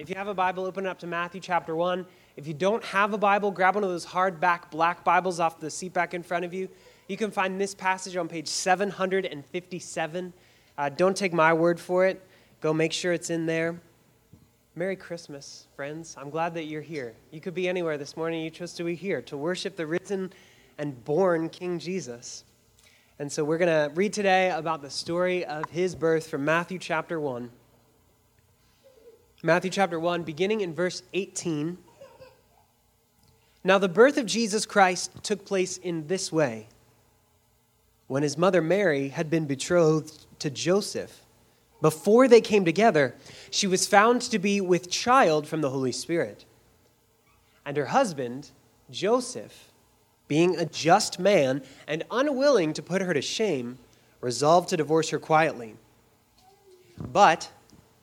If you have a Bible, open it up to Matthew chapter 1. If you don't have a Bible, grab one of those hardback black Bibles off the seat back in front of you. You can find this passage on page 757. Uh, don't take my word for it. Go make sure it's in there. Merry Christmas, friends. I'm glad that you're here. You could be anywhere this morning. You chose to be here to worship the risen and born King Jesus. And so we're going to read today about the story of his birth from Matthew chapter 1. Matthew chapter 1, beginning in verse 18. Now, the birth of Jesus Christ took place in this way. When his mother Mary had been betrothed to Joseph, before they came together, she was found to be with child from the Holy Spirit. And her husband, Joseph, being a just man and unwilling to put her to shame, resolved to divorce her quietly. But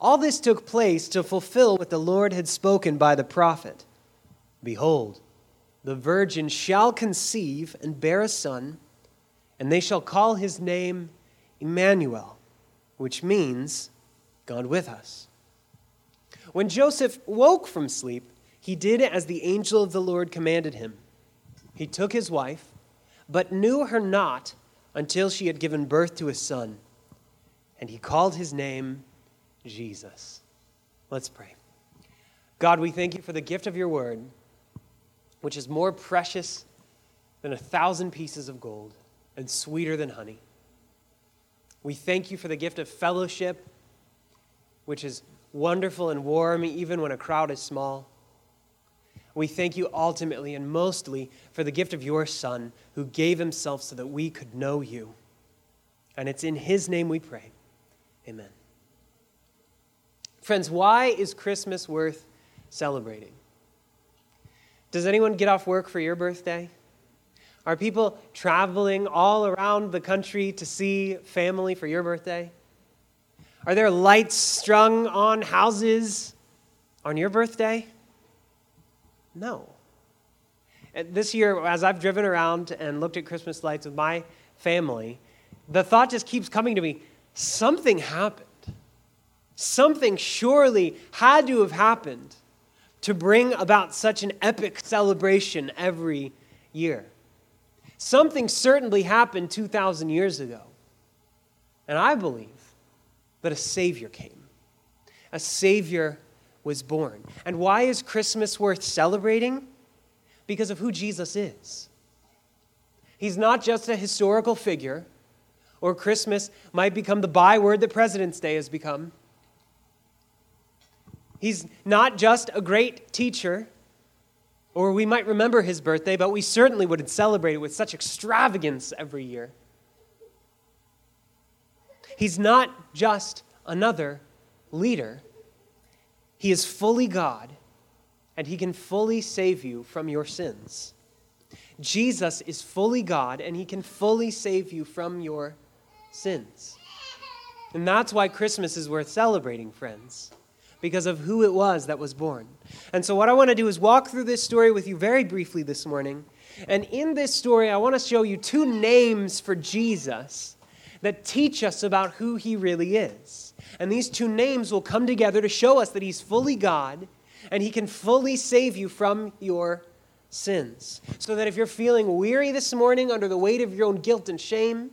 All this took place to fulfill what the Lord had spoken by the prophet Behold, the virgin shall conceive and bear a son, and they shall call his name Emmanuel, which means God with us. When Joseph woke from sleep, he did as the angel of the Lord commanded him. He took his wife, but knew her not until she had given birth to a son, and he called his name Jesus. Let's pray. God, we thank you for the gift of your word, which is more precious than a thousand pieces of gold and sweeter than honey. We thank you for the gift of fellowship, which is wonderful and warm even when a crowd is small. We thank you ultimately and mostly for the gift of your Son who gave himself so that we could know you. And it's in his name we pray. Amen. Friends, why is Christmas worth celebrating? Does anyone get off work for your birthday? Are people traveling all around the country to see family for your birthday? Are there lights strung on houses on your birthday? No. This year, as I've driven around and looked at Christmas lights with my family, the thought just keeps coming to me something happened Something surely had to have happened to bring about such an epic celebration every year. Something certainly happened 2,000 years ago. And I believe that a Savior came. A Savior was born. And why is Christmas worth celebrating? Because of who Jesus is. He's not just a historical figure, or Christmas might become the byword that President's Day has become. He's not just a great teacher, or we might remember his birthday, but we certainly wouldn't celebrate it with such extravagance every year. He's not just another leader, he is fully God, and he can fully save you from your sins. Jesus is fully God, and he can fully save you from your sins. And that's why Christmas is worth celebrating, friends because of who it was that was born. And so, what I want to do is walk through this story with you very briefly this morning. And in this story, I want to show you two names for Jesus that teach us about who he really is. And these two names will come together to show us that he's fully God and he can fully save you from your sins. So that if you're feeling weary this morning under the weight of your own guilt and shame,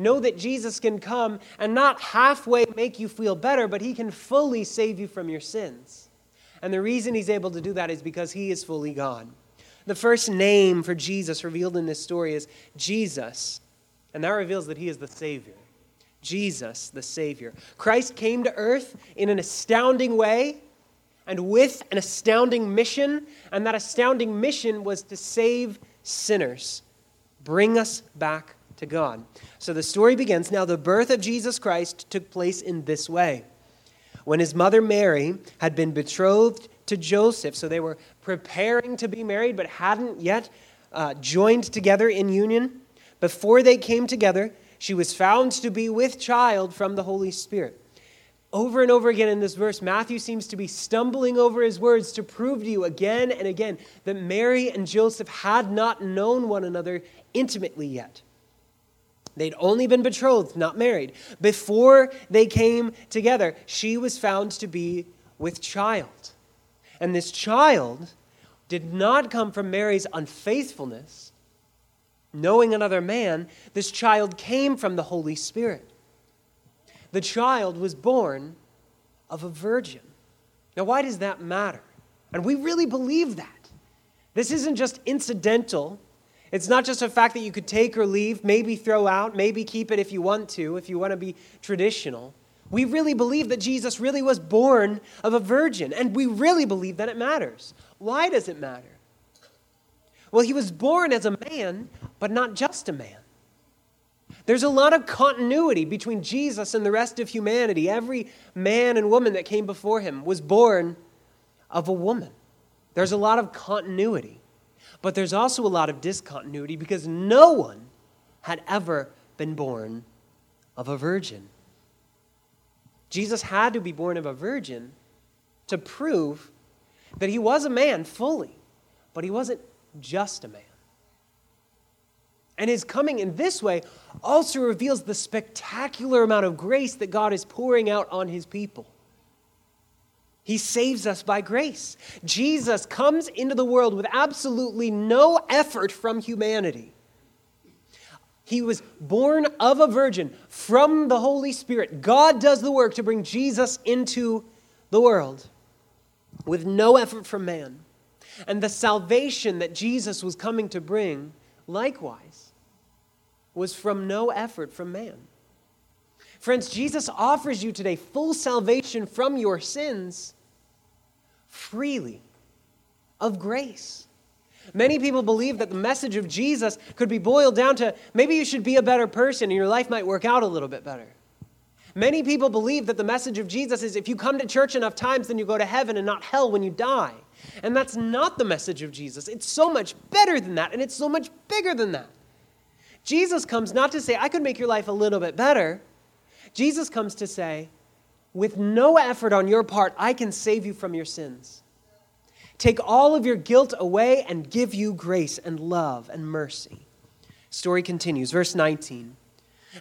Know that Jesus can come and not halfway make you feel better, but he can fully save you from your sins. And the reason he's able to do that is because he is fully God. The first name for Jesus revealed in this story is Jesus, and that reveals that he is the Savior. Jesus, the Savior. Christ came to earth in an astounding way and with an astounding mission, and that astounding mission was to save sinners, bring us back to God. So the story begins. Now, the birth of Jesus Christ took place in this way. When his mother Mary had been betrothed to Joseph. So they were preparing to be married, but hadn't yet uh, joined together in union. Before they came together, she was found to be with child from the Holy Spirit. Over and over again in this verse, Matthew seems to be stumbling over his words to prove to you again and again that Mary and Joseph had not known one another intimately yet. They'd only been betrothed, not married. Before they came together, she was found to be with child. And this child did not come from Mary's unfaithfulness, knowing another man. This child came from the Holy Spirit. The child was born of a virgin. Now, why does that matter? And we really believe that. This isn't just incidental it's not just a fact that you could take or leave, maybe throw out, maybe keep it if you want to, if you want to be traditional. We really believe that Jesus really was born of a virgin, and we really believe that it matters. Why does it matter? Well, he was born as a man, but not just a man. There's a lot of continuity between Jesus and the rest of humanity. Every man and woman that came before him was born of a woman. There's a lot of continuity. But there's also a lot of discontinuity because no one had ever been born of a virgin. Jesus had to be born of a virgin to prove that he was a man fully, but he wasn't just a man. And his coming in this way also reveals the spectacular amount of grace that God is pouring out on his people. He saves us by grace. Jesus comes into the world with absolutely no effort from humanity. He was born of a virgin from the Holy Spirit. God does the work to bring Jesus into the world with no effort from man. And the salvation that Jesus was coming to bring, likewise, was from no effort from man. Friends, Jesus offers you today full salvation from your sins freely of grace. Many people believe that the message of Jesus could be boiled down to maybe you should be a better person and your life might work out a little bit better. Many people believe that the message of Jesus is if you come to church enough times, then you go to heaven and not hell when you die. And that's not the message of Jesus. It's so much better than that, and it's so much bigger than that. Jesus comes not to say, I could make your life a little bit better. Jesus comes to say, with no effort on your part, I can save you from your sins. Take all of your guilt away and give you grace and love and mercy. Story continues, verse 19.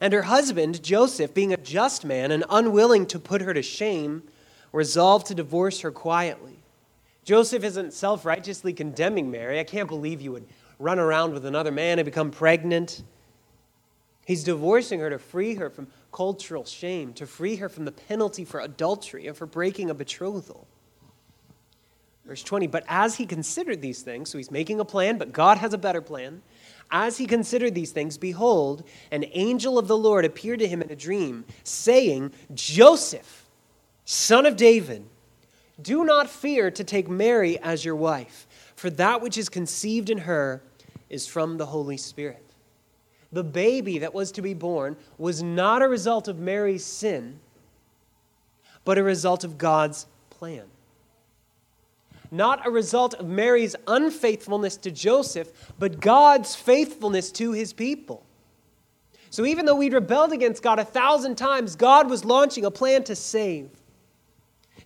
And her husband, Joseph, being a just man and unwilling to put her to shame, resolved to divorce her quietly. Joseph isn't self righteously condemning Mary. I can't believe you would run around with another man and become pregnant. He's divorcing her to free her from cultural shame, to free her from the penalty for adultery and for breaking a betrothal. Verse 20, but as he considered these things, so he's making a plan, but God has a better plan. As he considered these things, behold, an angel of the Lord appeared to him in a dream, saying, Joseph, son of David, do not fear to take Mary as your wife, for that which is conceived in her is from the Holy Spirit the baby that was to be born was not a result of Mary's sin, but a result of God's plan. Not a result of Mary's unfaithfulness to Joseph, but God's faithfulness to his people. So even though we'd rebelled against God a thousand times, God was launching a plan to save.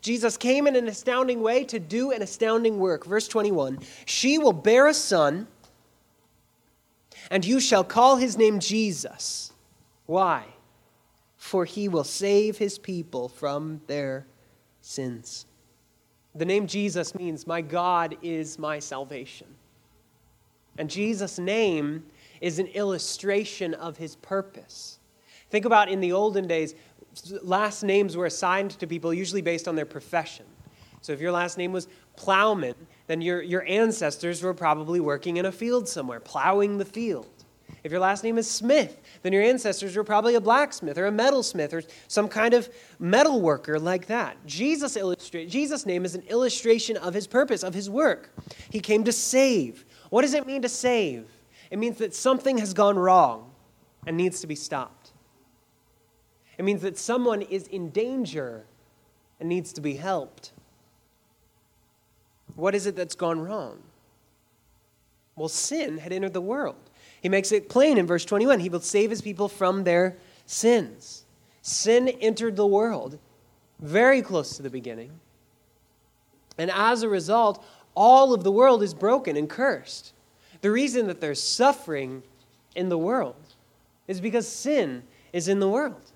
Jesus came in an astounding way to do an astounding work. Verse 21 She will bear a son and you shall call his name Jesus. Why? For he will save his people from their sins. The name Jesus means, My God is my salvation. And Jesus' name is an illustration of his purpose. Think about in the olden days, last names were assigned to people usually based on their profession. So if your last name was Plowman, then your, your ancestors were probably working in a field somewhere, plowing the field. If your last name is Smith, then your ancestors were probably a blacksmith or a metalsmith or some kind of metal worker like that. Jesus illustrate, Jesus' name is an illustration of his purpose, of his work. He came to save. What does it mean to save? It means that something has gone wrong and needs to be stopped. It means that someone is in danger and needs to be helped. What is it that's gone wrong? Well, sin had entered the world. He makes it plain in verse 21 He will save his people from their sins. Sin entered the world very close to the beginning. And as a result, all of the world is broken and cursed. The reason that there's suffering in the world is because sin is in the world.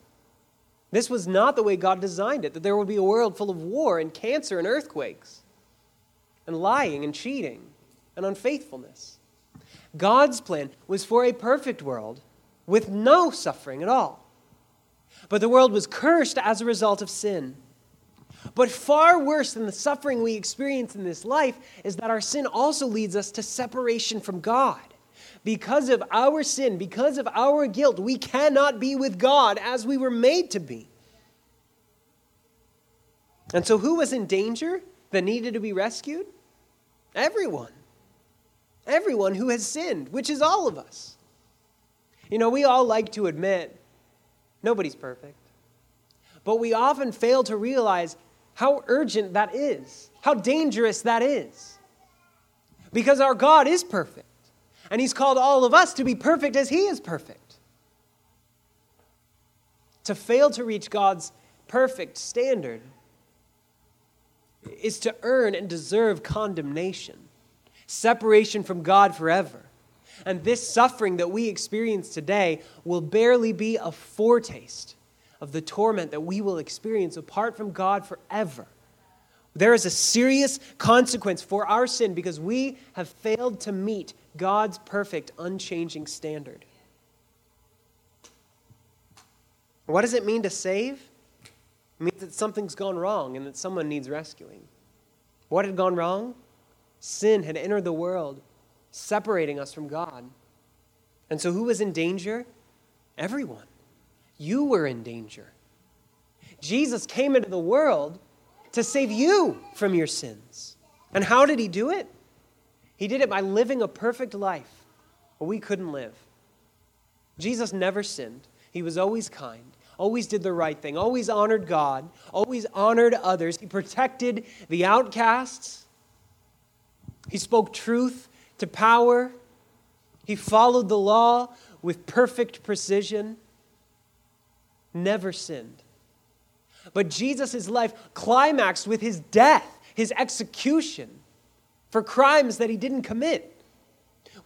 This was not the way God designed it, that there would be a world full of war and cancer and earthquakes and lying and cheating and unfaithfulness. God's plan was for a perfect world with no suffering at all. But the world was cursed as a result of sin. But far worse than the suffering we experience in this life is that our sin also leads us to separation from God. Because of our sin, because of our guilt, we cannot be with God as we were made to be. And so, who was in danger that needed to be rescued? Everyone. Everyone who has sinned, which is all of us. You know, we all like to admit nobody's perfect. But we often fail to realize how urgent that is, how dangerous that is. Because our God is perfect, and He's called all of us to be perfect as He is perfect. To fail to reach God's perfect standard is to earn and deserve condemnation, separation from God forever. And this suffering that we experience today will barely be a foretaste of the torment that we will experience apart from God forever. There is a serious consequence for our sin because we have failed to meet God's perfect, unchanging standard. What does it mean to save? Means that something's gone wrong and that someone needs rescuing. What had gone wrong? Sin had entered the world, separating us from God. And so, who was in danger? Everyone. You were in danger. Jesus came into the world to save you from your sins. And how did he do it? He did it by living a perfect life we couldn't live. Jesus never sinned, he was always kind. Always did the right thing, always honored God, always honored others. He protected the outcasts. He spoke truth to power. He followed the law with perfect precision never sinned. But Jesus' life climaxed with his death, his execution for crimes that he didn't commit.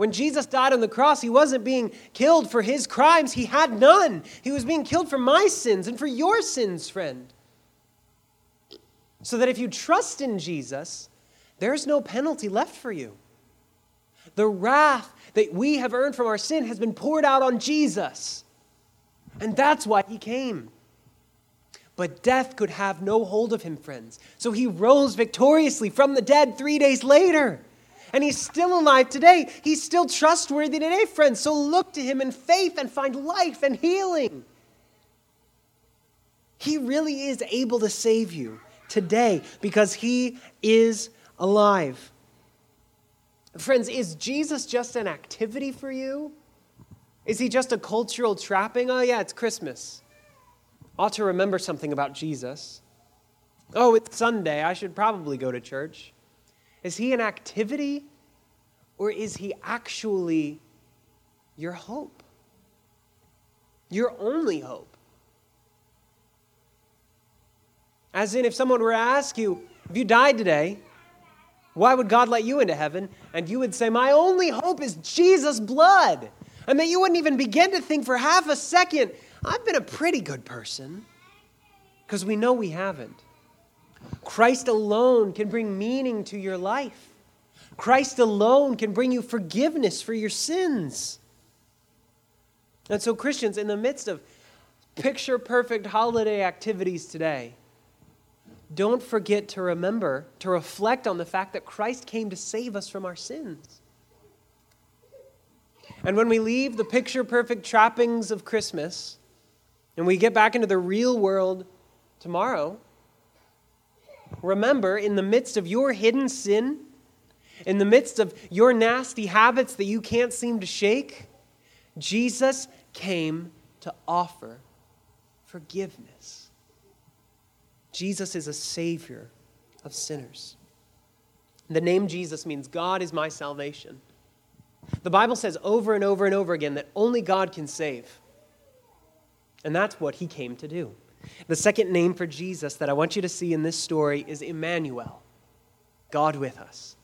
When Jesus died on the cross, he wasn't being killed for his crimes, he had none. He was being killed for my sins and for your sins, friend. So that if you trust in Jesus, there's no penalty left for you. The wrath that we have earned from our sin has been poured out on Jesus. And that's why he came. But death could have no hold of him, friends. So he rose victoriously from the dead three days later. And he's still alive today. He's still trustworthy today, friends. So look to him in faith and find life and healing. He really is able to save you today because he is alive. Friends, is Jesus just an activity for you? Is he just a cultural trapping? Oh, yeah, it's Christmas. Ought to remember something about Jesus. Oh, it's Sunday. I should probably go to church. Is he an activity or is he actually your hope? Your only hope? As in, if someone were to ask you, if you died today, why would God let you into heaven? And you would say, My only hope is Jesus' blood and that you wouldn't even begin to think for half a second, I've been a pretty good person. Because we know we haven't. Christ alone can bring meaning to your life. Christ alone can bring you forgiveness for your sins. And so, Christians, in the midst of picture perfect holiday activities today, don't forget to remember, to reflect on the fact that Christ came to save us from our sins. And when we leave the picture perfect trappings of Christmas and we get back into the real world tomorrow, remember in the midst of your hidden sin, in the midst of your nasty habits that you can't seem to shake, Jesus came to offer forgiveness. Jesus is a savior of sinners. The name Jesus means God is my salvation. The Bible says over and over and over again that only God can save. And that's what he came to do. The second name for Jesus that I want you to see in this story is Emmanuel, God with us.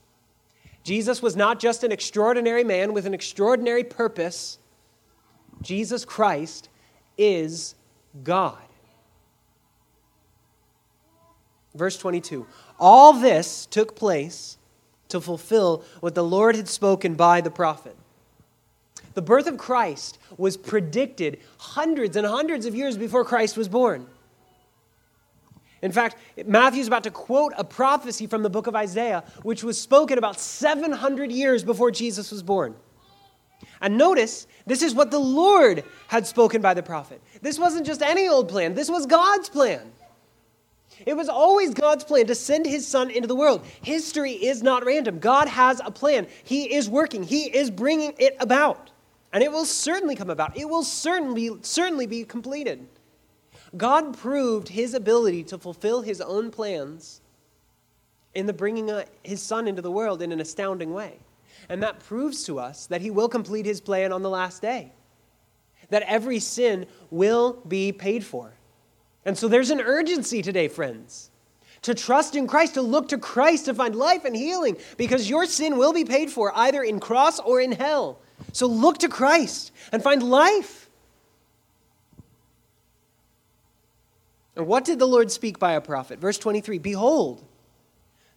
Jesus was not just an extraordinary man with an extraordinary purpose, Jesus Christ is God. Verse 22 All this took place to fulfill what the Lord had spoken by the prophet. The birth of Christ was predicted hundreds and hundreds of years before Christ was born. In fact, Matthew's about to quote a prophecy from the book of Isaiah, which was spoken about 700 years before Jesus was born. And notice, this is what the Lord had spoken by the prophet. This wasn't just any old plan, this was God's plan. It was always God's plan to send his son into the world. History is not random. God has a plan. He is working. He is bringing it about. And it will certainly come about. It will certainly certainly be completed. God proved his ability to fulfill his own plans in the bringing uh, his son into the world in an astounding way. And that proves to us that he will complete his plan on the last day. That every sin will be paid for. And so there's an urgency today, friends, to trust in Christ, to look to Christ to find life and healing, because your sin will be paid for either in cross or in hell. So look to Christ and find life. And what did the Lord speak by a prophet? Verse 23 Behold,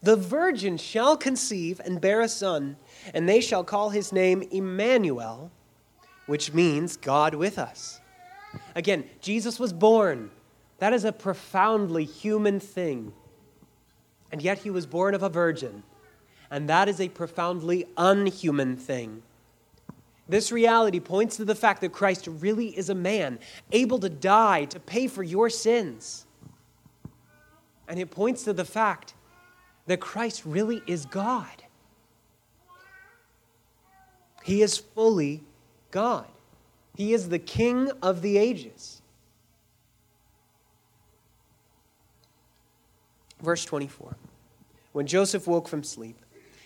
the virgin shall conceive and bear a son, and they shall call his name Emmanuel, which means God with us. Again, Jesus was born. That is a profoundly human thing. And yet he was born of a virgin. And that is a profoundly unhuman thing. This reality points to the fact that Christ really is a man, able to die to pay for your sins. And it points to the fact that Christ really is God. He is fully God. He is the King of the ages. Verse 24 When Joseph woke from sleep,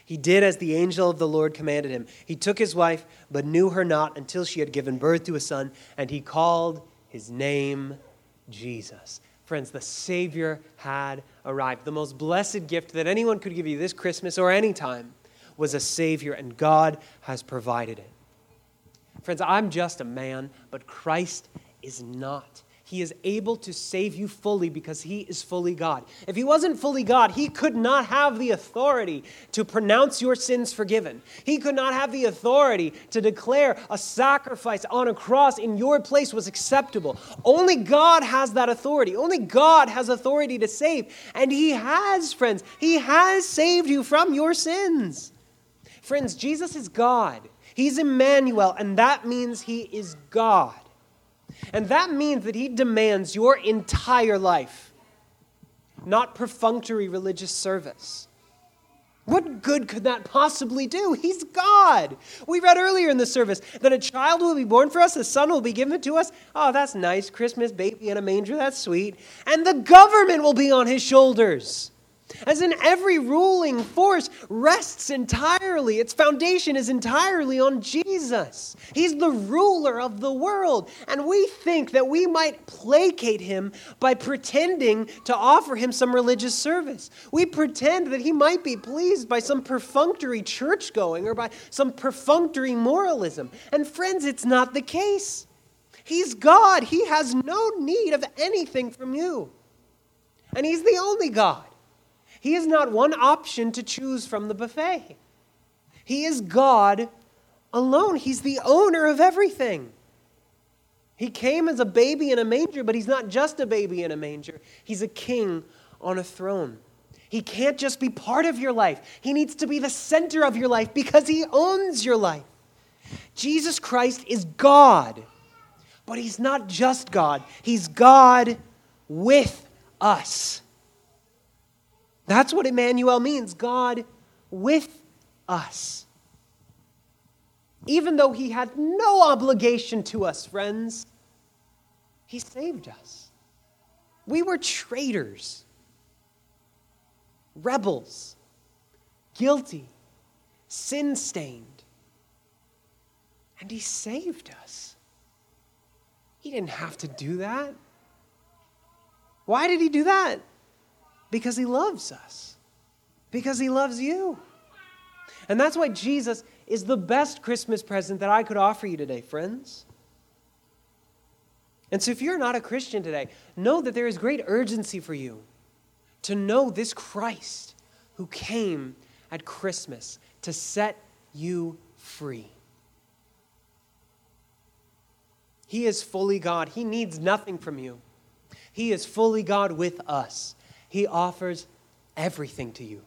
he did as the angel of the Lord commanded him. He took his wife, but knew her not until she had given birth to a son, and he called his name Jesus. Friends, the Savior had arrived. The most blessed gift that anyone could give you this Christmas or any time was a Savior, and God has provided it. Friends, I'm just a man, but Christ is not. He is able to save you fully because He is fully God. If He wasn't fully God, He could not have the authority to pronounce your sins forgiven. He could not have the authority to declare a sacrifice on a cross in your place was acceptable. Only God has that authority. Only God has authority to save. And He has, friends, He has saved you from your sins. Friends, Jesus is God. He's Emmanuel, and that means He is God. And that means that he demands your entire life, not perfunctory religious service. What good could that possibly do? He's God. We read earlier in the service that a child will be born for us, a son will be given to us. Oh, that's nice. Christmas baby in a manger, that's sweet. And the government will be on his shoulders. As in, every ruling force rests entirely, its foundation is entirely on Jesus. He's the ruler of the world. And we think that we might placate him by pretending to offer him some religious service. We pretend that he might be pleased by some perfunctory church going or by some perfunctory moralism. And friends, it's not the case. He's God, He has no need of anything from you. And He's the only God. He is not one option to choose from the buffet. He is God alone. He's the owner of everything. He came as a baby in a manger, but he's not just a baby in a manger. He's a king on a throne. He can't just be part of your life, he needs to be the center of your life because he owns your life. Jesus Christ is God, but he's not just God, he's God with us. That's what Emmanuel means God with us. Even though he had no obligation to us, friends, he saved us. We were traitors, rebels, guilty, sin stained. And He saved us. He didn't have to do that. Why did He do that? Because He loves us, because He loves you. And that's why Jesus is the best Christmas present that I could offer you today, friends. And so, if you're not a Christian today, know that there is great urgency for you to know this Christ who came at Christmas to set you free. He is fully God. He needs nothing from you. He is fully God with us. He offers everything to you.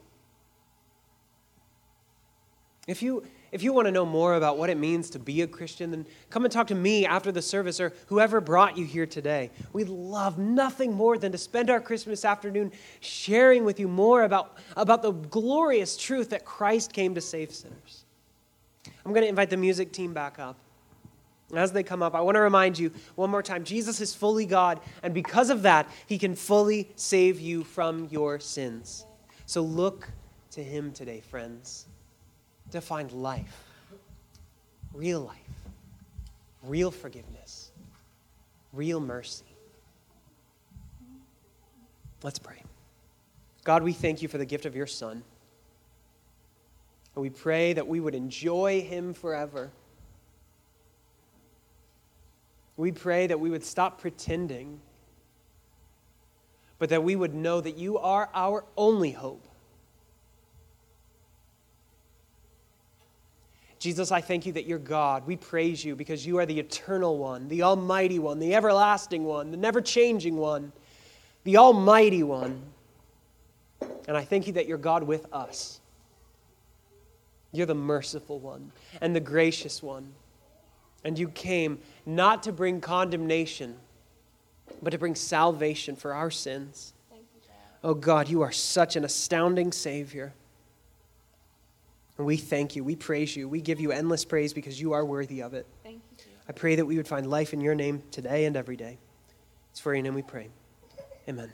If you, if you want to know more about what it means to be a Christian, then come and talk to me after the service or whoever brought you here today. We'd love nothing more than to spend our Christmas afternoon sharing with you more about, about the glorious truth that Christ came to save sinners. I'm going to invite the music team back up. As they come up, I want to remind you one more time Jesus is fully God, and because of that, he can fully save you from your sins. So look to him today, friends to find life, real life, real forgiveness, real mercy. Let's pray. God, we thank you for the gift of your Son. And we pray that we would enjoy him forever. We pray that we would stop pretending, but that we would know that you are our only hope. Jesus, I thank you that you're God. We praise you because you are the eternal one, the almighty one, the everlasting one, the never changing one, the almighty one. And I thank you that you're God with us. You're the merciful one and the gracious one. And you came not to bring condemnation, but to bring salvation for our sins. You, oh God, you are such an astounding Savior. And we thank you. We praise you. We give you endless praise because you are worthy of it. Thank you. I pray that we would find life in your name today and every day. It's for your name we pray. Amen.